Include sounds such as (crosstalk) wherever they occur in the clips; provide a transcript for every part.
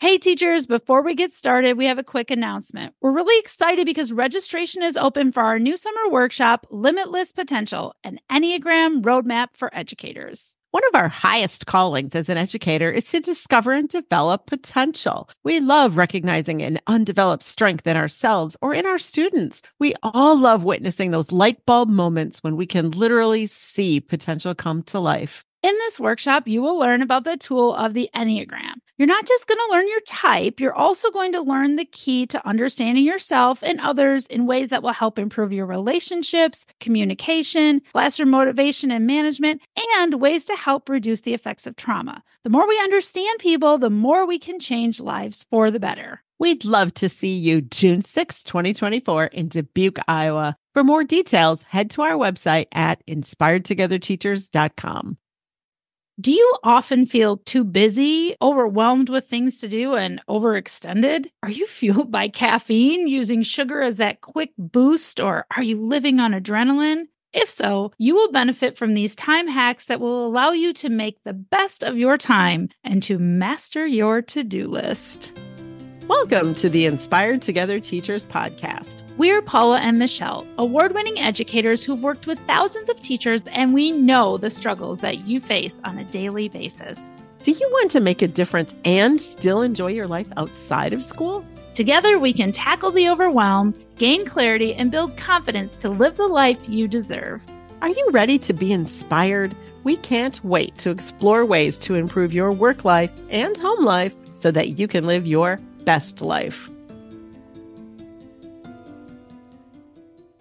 Hey, teachers, before we get started, we have a quick announcement. We're really excited because registration is open for our new summer workshop, Limitless Potential, an Enneagram roadmap for educators. One of our highest callings as an educator is to discover and develop potential. We love recognizing an undeveloped strength in ourselves or in our students. We all love witnessing those light bulb moments when we can literally see potential come to life. In this workshop, you will learn about the tool of the Enneagram. You're not just going to learn your type, you're also going to learn the key to understanding yourself and others in ways that will help improve your relationships, communication, classroom motivation and management, and ways to help reduce the effects of trauma. The more we understand people, the more we can change lives for the better. We'd love to see you June 6, 2024 in Dubuque, Iowa. For more details, head to our website at inspiredtogetherteachers.com. Do you often feel too busy, overwhelmed with things to do, and overextended? Are you (laughs) fueled by caffeine, using sugar as that quick boost, or are you living on adrenaline? If so, you will benefit from these time hacks that will allow you to make the best of your time and to master your to do list. Welcome to the Inspired Together Teachers podcast. We're Paula and Michelle, award winning educators who've worked with thousands of teachers, and we know the struggles that you face on a daily basis. Do you want to make a difference and still enjoy your life outside of school? Together, we can tackle the overwhelm, gain clarity, and build confidence to live the life you deserve. Are you ready to be inspired? We can't wait to explore ways to improve your work life and home life so that you can live your best life.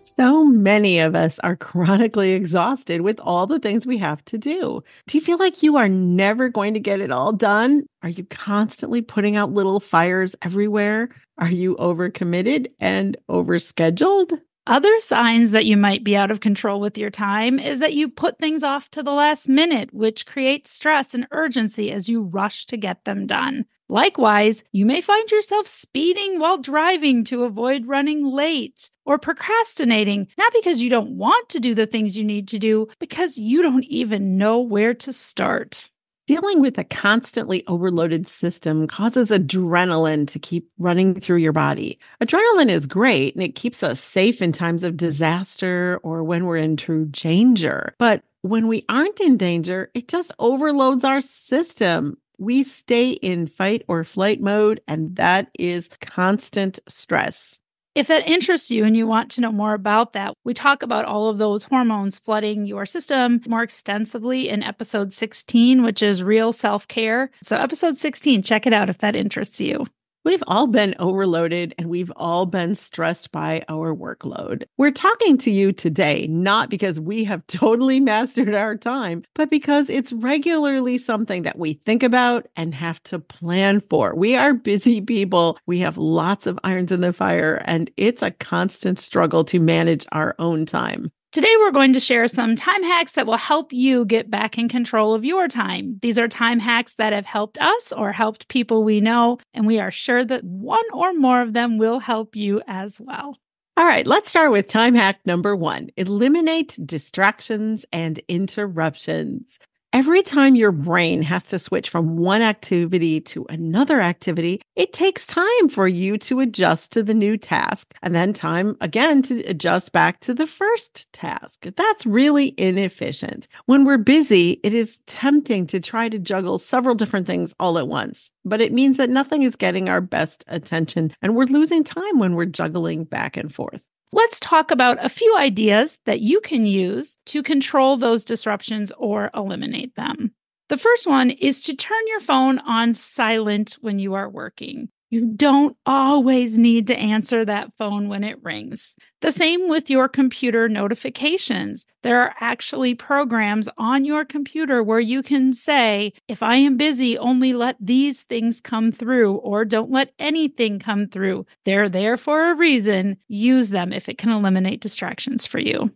So many of us are chronically exhausted with all the things we have to do. Do you feel like you are never going to get it all done? Are you constantly putting out little fires everywhere? Are you overcommitted and overscheduled? Other signs that you might be out of control with your time is that you put things off to the last minute, which creates stress and urgency as you rush to get them done. Likewise, you may find yourself speeding while driving to avoid running late or procrastinating, not because you don't want to do the things you need to do, because you don't even know where to start. Dealing with a constantly overloaded system causes adrenaline to keep running through your body. Adrenaline is great and it keeps us safe in times of disaster or when we're in true danger. But when we aren't in danger, it just overloads our system we stay in fight or flight mode, and that is constant stress. If that interests you and you want to know more about that, we talk about all of those hormones flooding your system more extensively in episode 16, which is real self care. So, episode 16, check it out if that interests you. We've all been overloaded and we've all been stressed by our workload. We're talking to you today, not because we have (laughs) totally mastered our time, but because it's regularly something that we think about and have to plan for. We are busy people. We have lots of irons in the fire, and it's a constant struggle to manage our own time. Today, we're going to share some time hacks that will help you get back in control of your time. These are time hacks that have helped us or helped people we know, and we are sure that one or more of them will help you as well. All right, let's start with time hack number one eliminate distractions and interruptions. Every time your brain has to switch from one activity to another activity, it takes time for you to adjust to the new task and then time again to adjust back to the first task. That's really inefficient. When we're busy, it is tempting to try to juggle several different things all at once, but it means that nothing is getting our best attention and we're losing time when we're juggling back and forth. Let's talk about a few ideas that you can use to control those disruptions or eliminate them. The first one is to turn your phone on silent when you are working. You don't always need to answer that phone when it rings. The same with your computer notifications. There are actually programs on your computer where you can say, if I am busy, only let these things come through, or don't let anything come through. They're there for a reason. Use them if it can eliminate distractions for you.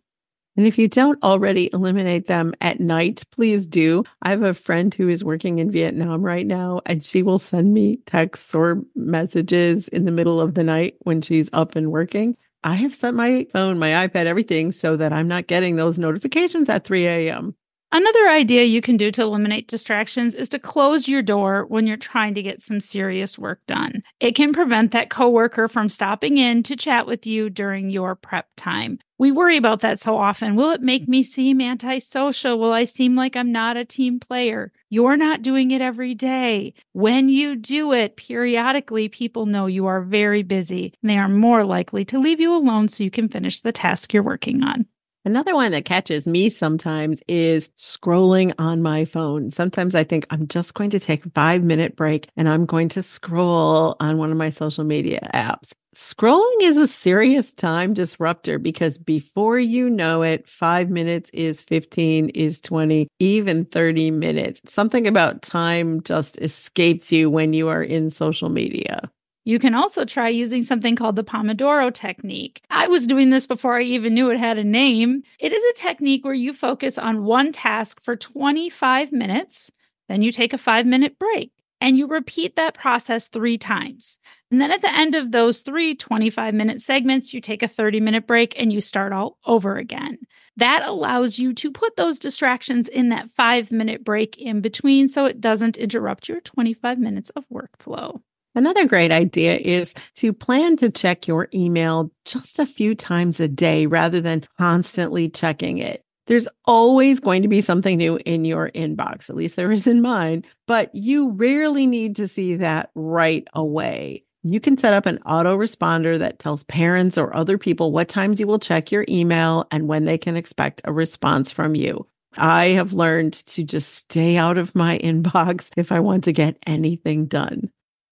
And if you don't already eliminate them at night, please do. I have a friend who is working in Vietnam right now, and she will send me texts or messages in the middle of the night when she's up and working. I have set my phone, my iPad, everything so that I'm not getting those notifications at 3 a.m. Another idea you can do to eliminate distractions is to close your door when you're trying to get some serious work done. It can prevent that coworker from stopping in to chat with you during your prep time. We worry about that so often. Will it make me seem antisocial? Will I seem like I'm not a team player? You're not doing it every day. When you do it periodically, people know you are very busy and they are more likely to leave you alone so you can finish the task you're working on. Another one that catches me sometimes is scrolling on my phone. Sometimes I think I'm just going to take a five minute break and I'm going to scroll on one of my social media apps. Scrolling is a serious time disruptor because before you know it, five minutes is 15, is 20, even 30 minutes. Something about time just escapes you when you are in social media. You can also try using something called the Pomodoro technique. I was doing this before I even knew it had a name. It is a technique where you focus on one task for 25 minutes, then you take a five minute break and you repeat that process three times. And then at the end of those three 25 minute segments, you take a 30 minute break and you start all over again. That allows you to put those distractions in that five minute break in between so it doesn't interrupt your 25 minutes of workflow. Another great idea is to plan to check your email just a few times a day rather than constantly checking it. There's always going to be something new in your inbox, at least there is in mine, but you rarely need to see that right away. You can set up an autoresponder that tells parents or other people what times you will check your email and when they can expect a response from you. I have learned to just stay out of my (laughs) inbox if I want to get anything done.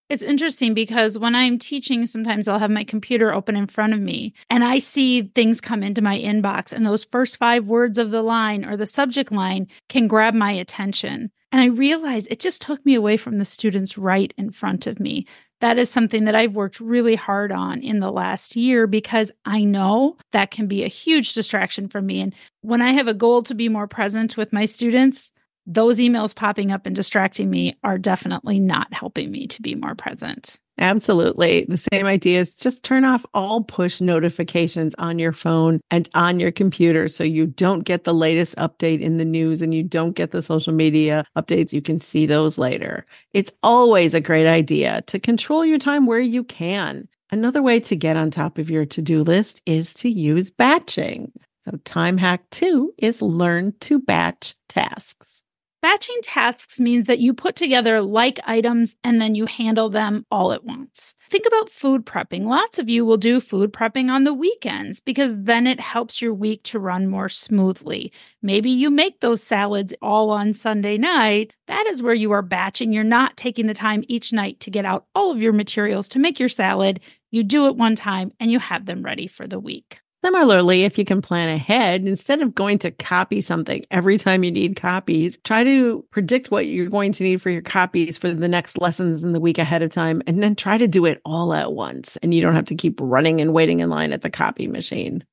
It's interesting because when I'm teaching, sometimes I'll have my computer open in front of me and I see things come into my inbox, and those first five words of the line or the subject line can grab my attention. And I realize it just took me away from the students right in front of me. That is something that I've worked really hard on in the last year because I know that can be a huge distraction for me. And when I have a goal to be more present with my students, those emails popping up and distracting me are definitely not helping me to be more present. Absolutely. The same idea is just turn off all push notifications on your phone and on your computer so you don't get the latest update in the news and you don't get the social media updates. You can see those later. It's always a great idea to control your time where you can. Another way to get on top of your to do list is to use batching. So, time hack two is learn to batch tasks. Batching tasks means that you put together like items and then you handle them all at once. Think about food prepping. Lots of you will do food prepping on the weekends because then it helps your week to run more smoothly. Maybe you make those salads all on Sunday night. That is where you are batching. You're not taking the time each night to get out all of your materials to make your salad. You do it one time and you have them ready for the week. Similarly, if you can plan ahead, instead of going to copy something every time you need copies, try to predict what you're going to need for your copies for the next lessons in the week ahead of time, and then try to do it all at once. And you don't have to keep running and waiting in line at the copy machine.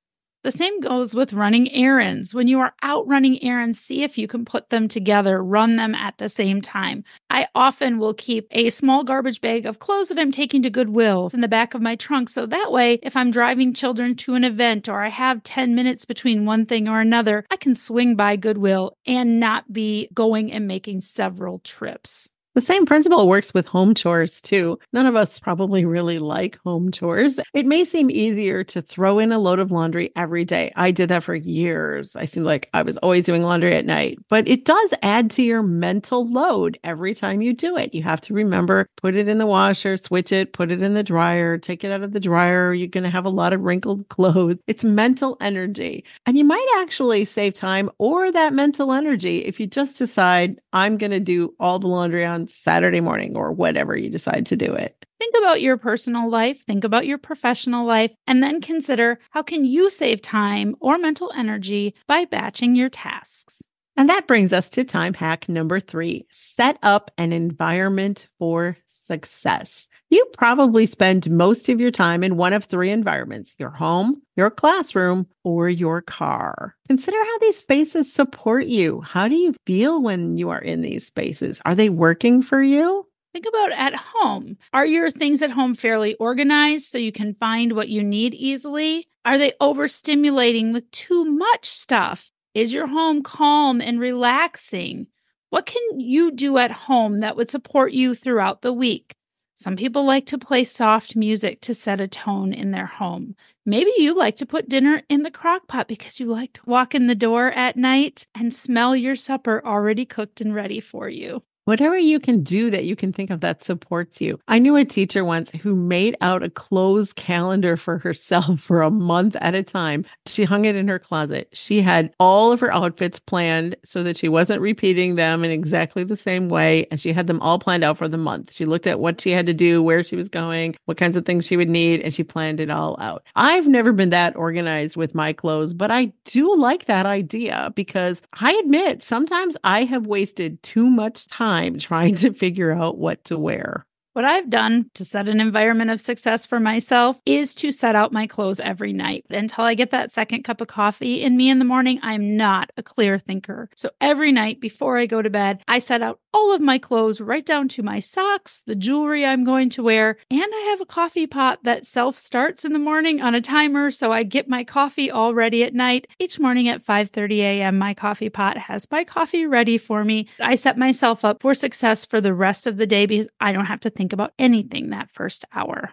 The same goes with running errands. When you are out running errands, see if you can put them together, run them at the same time. I often will keep a small garbage bag of clothes that I'm taking to Goodwill in the back of my trunk. So that way, if I'm driving children to an event or I have 10 minutes between one thing or another, I can swing by Goodwill and not be going and making several trips. The same principle works with home chores too. None of us probably really like home chores. It may seem easier to throw in a load of laundry every day. I did that for years. I seemed like I was always doing laundry at night, but it does add to your mental load every time you do it. You have to remember, put it in the washer, switch it, put it in the dryer, take it out of the dryer. You're going to have a lot of wrinkled (laughs) clothes. It's mental energy. And you might actually save time or that mental energy if you just decide, I'm going to do all the laundry on Saturday morning or whatever you decide to do it. Think about your personal life, think about your professional life, and then consider how can you save time or mental energy by batching your tasks. And that brings us to time hack number three set up an environment for success. You probably spend most of your time in one of three environments your home, your classroom, or your car. Consider how these spaces support you. How do you feel when you are in these spaces? Are they working for you? Think about at home. Are your things at home fairly organized so you can find what you need easily? Are they overstimulating with too much stuff? Is your home calm and relaxing? What can you do at home that would support you throughout the week? Some people like to play soft music to set a tone in their home. Maybe you like to put dinner in the crock pot because you like to walk in the door at night and smell your supper already cooked and ready for you. Whatever you can do that you can think of that supports you. I knew a teacher once who made out a clothes calendar for herself (laughs) for a month at a time. She hung it in her closet. She had all of her outfits planned so that she wasn't repeating them in exactly the same way. And she had them all planned out for the month. She looked at what she had to do, where she was going, what kinds of things she would need, and she planned it all out. I've never been that organized with my clothes, but I do like that idea because I admit sometimes I have wasted too much time time trying to figure out what to wear. What I've done to set an environment of success for myself is to set out my clothes every night. Until I get that second cup of coffee in me in the morning, I'm not a clear thinker. So every night before I go to bed, I set out all of my clothes right down to my socks, the jewelry I'm going to wear, and I have a coffee pot that self starts in the morning on a timer so I get my coffee all ready at night. Each morning at 5:30 a.m., my coffee pot has my coffee ready for me. I set myself up for success for the rest of the day because I don't have to think think about anything that first hour.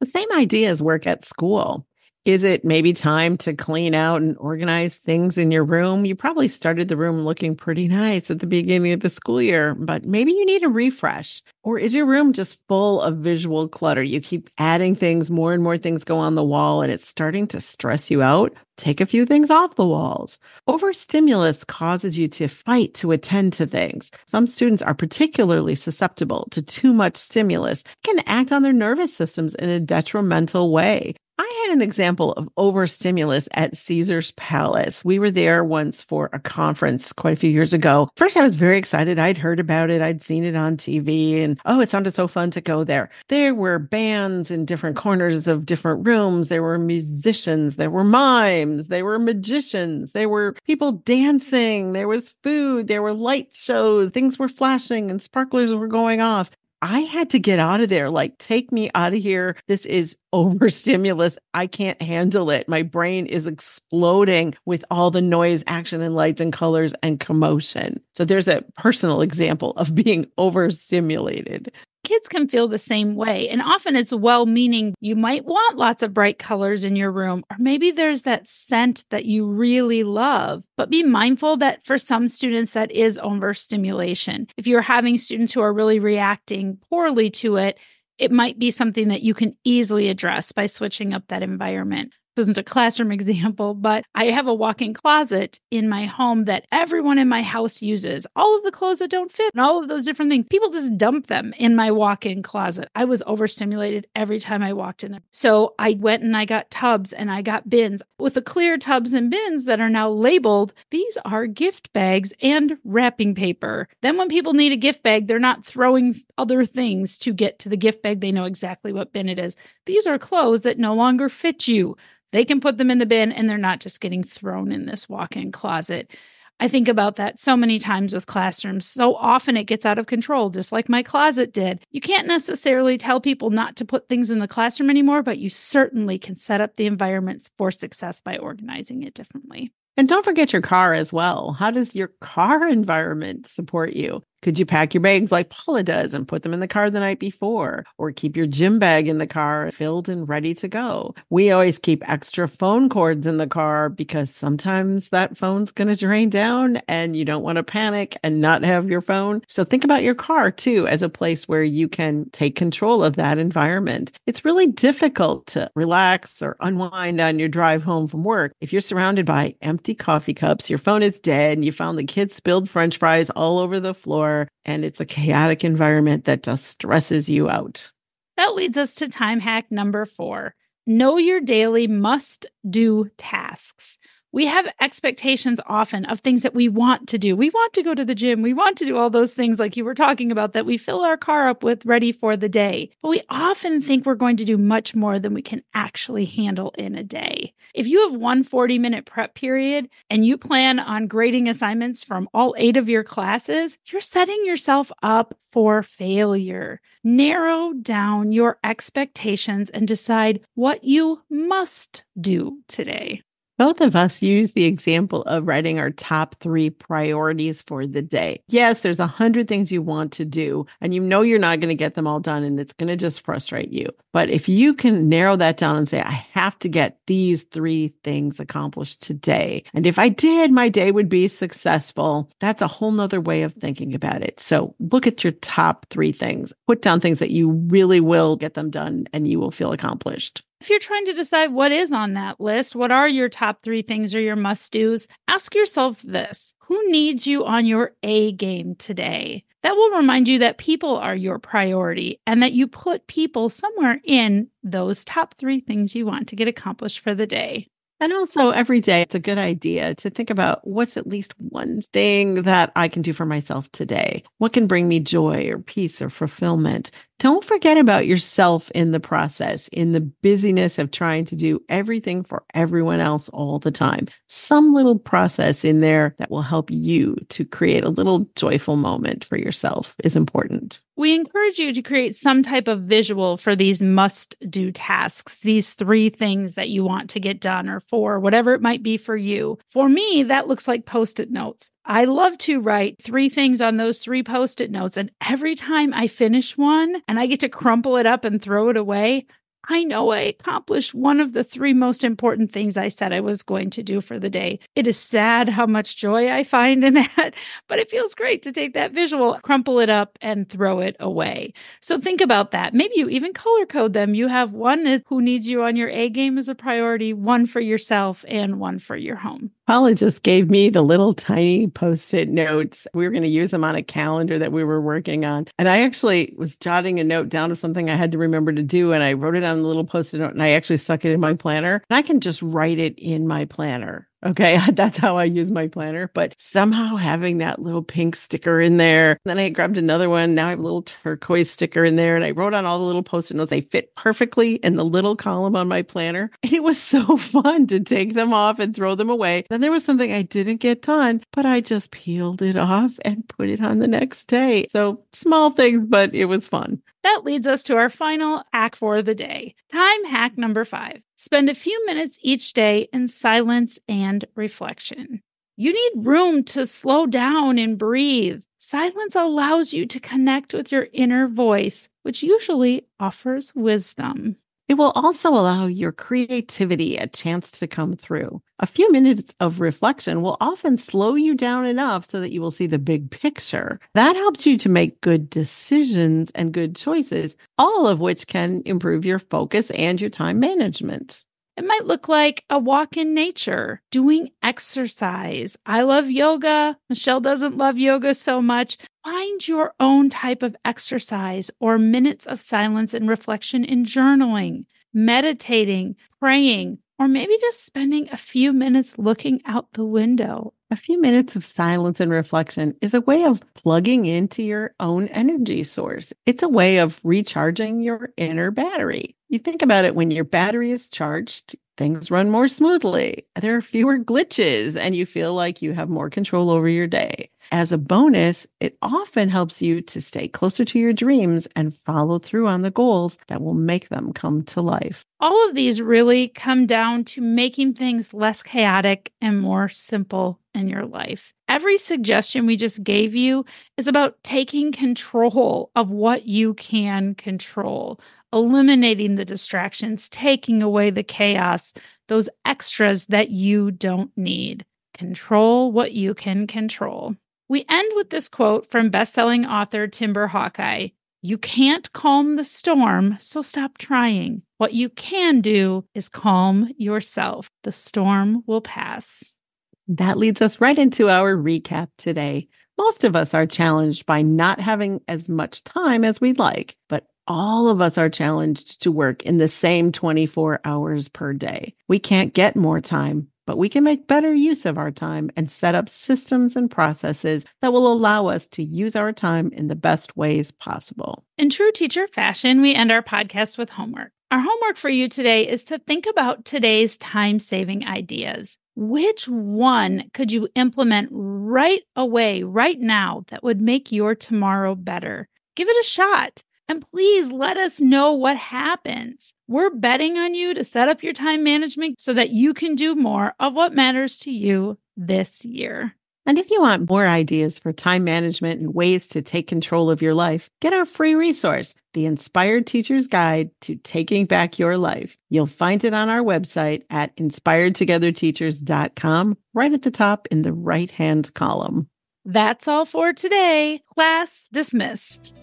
The same ideas work at school. Is it maybe time to clean out and organize things in your room? You probably started the room looking pretty nice at the beginning of the school year, but maybe you need a refresh. Or is your room just full of visual clutter? You keep adding things, more and more things go on the wall, and it's starting to stress you out. Take a few things off the walls. Overstimulus causes you to fight to attend to things. Some students are particularly susceptible to too much stimulus, can act on their nervous systems in a detrimental way. I had an example of overstimulus at Caesars Palace. We were there once for a conference quite a few years ago. First, I was very excited. I'd heard about it, I'd seen it on TV, and oh, it sounded so fun to go there. There were bands in different corners of different rooms. There were musicians, there were mimes, there were magicians, there were people dancing, there was food, there were light shows, things were flashing, and sparklers were going off. I had to get out of there. Like, take me out of here. This is (laughs) overstimulus. I can't handle it. My brain is exploding with all the noise, action, and lights and colors and commotion. So, there's a personal example of being (laughs) overstimulated kids can feel the same way. And often it's well meaning. You might want lots of bright colors in your room, or maybe there's that scent that you really love. But be mindful that for some students, that is overstimulation. If you're having students who are really reacting poorly to it, it might be something that you can easily address by switching up that environment isn't a classroom (laughs) example, but I have a walk in closet in my home that everyone in my house uses. All of the clothes that don't fit and all of those different things, people just dump them in my walk in closet. I was overstimulated every time I walked in there. So I went and I got tubs and I got bins with the clear tubs and bins that are now labeled. These are gift bags and wrapping paper. Then when people need a gift bag, they're not throwing other things to get to the gift bag. They know exactly what bin it is. These are clothes that no longer fit you. They can put them in the bin and they're not just getting thrown in this walk in closet. I think about that so many times with classrooms. So often it gets out of control, just like my closet did. You can't necessarily tell people not to put things in the classroom anymore, but you certainly can set up the environments for success by organizing it differently. And don't forget your car as well. How does your car (laughs) environment support you? Could you pack your bags like Paula does and put them in the car the night before? Or keep your gym bag in the car filled and ready to go? We always keep extra phone cords in the car because sometimes that phone's going to drain down and you don't want to panic and not have your phone. So think about your car too as a place where you can take control of that environment. It's really difficult to relax or unwind on your drive home from work if you're surrounded by empty coffee cups, your phone is dead, and you found the kids spilled french fries all over the floor and it's a chaotic environment that just stresses you out. That leads us to time hack number four know your daily must do tasks we have expectations often of things that we want to do. We want to go to the gym. We want to do all those things like you were talking about that we fill our car up with ready for the day. But we often think we're going to do much more than we can actually handle in a day. If you have one 40 minute prep period and you plan on grading assignments from all eight of your classes, you're setting yourself up for failure. Narrow down your expectations and decide what you must do today. Both of us use the example of writing our top three priorities for the day. Yes, there's a hundred things you want to do, and you know you're not going to get them all done, and it's going to just frustrate you. But if you can narrow that down and say, I have to get these three things accomplished today, and if I did, my day would be successful, that's a whole nother way of thinking about it. So look at your top three things, put down things that you really will get them done and you will feel accomplished. If you're trying to decide what is on that list, what are your top three things or your must do's, ask yourself this Who needs you on your A game today? That will remind you that people are your priority and that you put people somewhere in those top three things you want to get accomplished for the day. And also, every day, it's a good idea to think about what's at least one thing that I can do for myself today. What can bring me joy or peace or fulfillment? Don't forget about yourself in the process, in the busyness of trying to do everything for everyone else all the time. Some little process in there that will help you to create a little joyful moment for yourself is important. We encourage you to create some type of visual for these must do tasks, these three things that you want to get done or for whatever it might be for you. For me, that looks like post it notes. I love to write three things on those three post it notes. And every time I finish one and I get to crumple it up and throw it away, I know I accomplished one of the three most important things I said I was going to do for the day. It is sad how much joy I find in (laughs) that, but it feels great to take that visual, crumple it up, and throw it away. So think about that. Maybe you even color code them. You have one is who needs you on your A game as a priority, one for yourself, and one for your home. Paula just gave me the little tiny post it notes. We were going to use them on a calendar that we were working on. And I actually was jotting a note down of something I had to remember to do. And I wrote it on a little post it note and I actually stuck it in my planner. And I can just write it in my planner. Okay. (laughs) That's how I use my planner. But somehow having that little pink sticker in there. Then I grabbed another one. Now I have a little turquoise sticker in there. And I wrote on all the little post it notes. They fit perfectly in the little column on my planner. (laughs) And it was so (laughs) fun to take them off and throw them away. Then there was something I didn't get done, but I just peeled it off and put it on the next day. So small things, but it was fun. That leads us to our final hack for the day. Time hack number five spend a few minutes each day in silence and reflection. You need room to slow down and breathe. Silence allows you to connect with your inner voice, which usually offers wisdom. It will also allow your creativity a chance to come through. A few minutes of reflection will often slow you down enough so that you will see the big picture. That helps you to make good decisions and good choices, all of which can improve your focus and your time management. It might look like a walk in nature, doing exercise. I love yoga. Michelle doesn't love yoga so much. Find your own type of exercise or minutes of silence and reflection in journaling, meditating, praying, or maybe just spending a few minutes looking out the window. A few minutes of silence and reflection is a way of plugging into your own energy source. It's a way of recharging your inner battery. You think about it when your battery is charged, things run more smoothly. There are fewer glitches, and you feel like you have more control over your day. As a bonus, it often helps you to stay closer to your dreams and follow through on the goals that will make them come to life. All of these really come down to making things less chaotic and more simple in your life. Every suggestion we just gave you is about taking control of what you can control, eliminating the distractions, taking away the chaos, those extras that you don't need. Control what you can control. We end with this quote from bestselling author Timber Hawkeye You can't calm the storm, so stop trying. What you can do is calm yourself. The storm will pass. That leads us right into our recap today. Most of us are challenged by not having as much time as we'd like, but all of us are challenged to work in the same 24 hours per day. We can't get more time, but we can make better use of our time and set up systems and processes that will allow us to use our time in the best ways possible. In true teacher fashion, we end our podcast with homework. Our homework for you today is to think about today's time saving ideas. Which one could you implement right away, right now, that would make your tomorrow better? Give it a shot. And please let us know what happens. We're betting on you to set up your time management so that you can do more of what matters to you this year. And if you want more ideas for time management and ways to take control of your life, get our free resource, The Inspired Teacher's Guide to Taking Back Your Life. You'll find it on our website at inspiredtogetherteachers.com, right at the top in the right hand column. That's all for today. Class dismissed.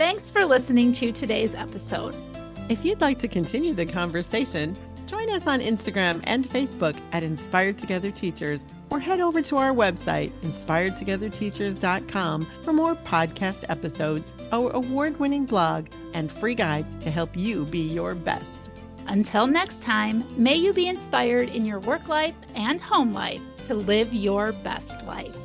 Thanks for listening to today's episode. If you'd like to continue the conversation, join us on Instagram and Facebook at Inspired Together Teachers or head over to our website, inspiredtogetherteachers.com, for more podcast episodes, our award winning blog, and free guides to help you be your best. Until next time, may you be inspired in your work life and home life to live your best life.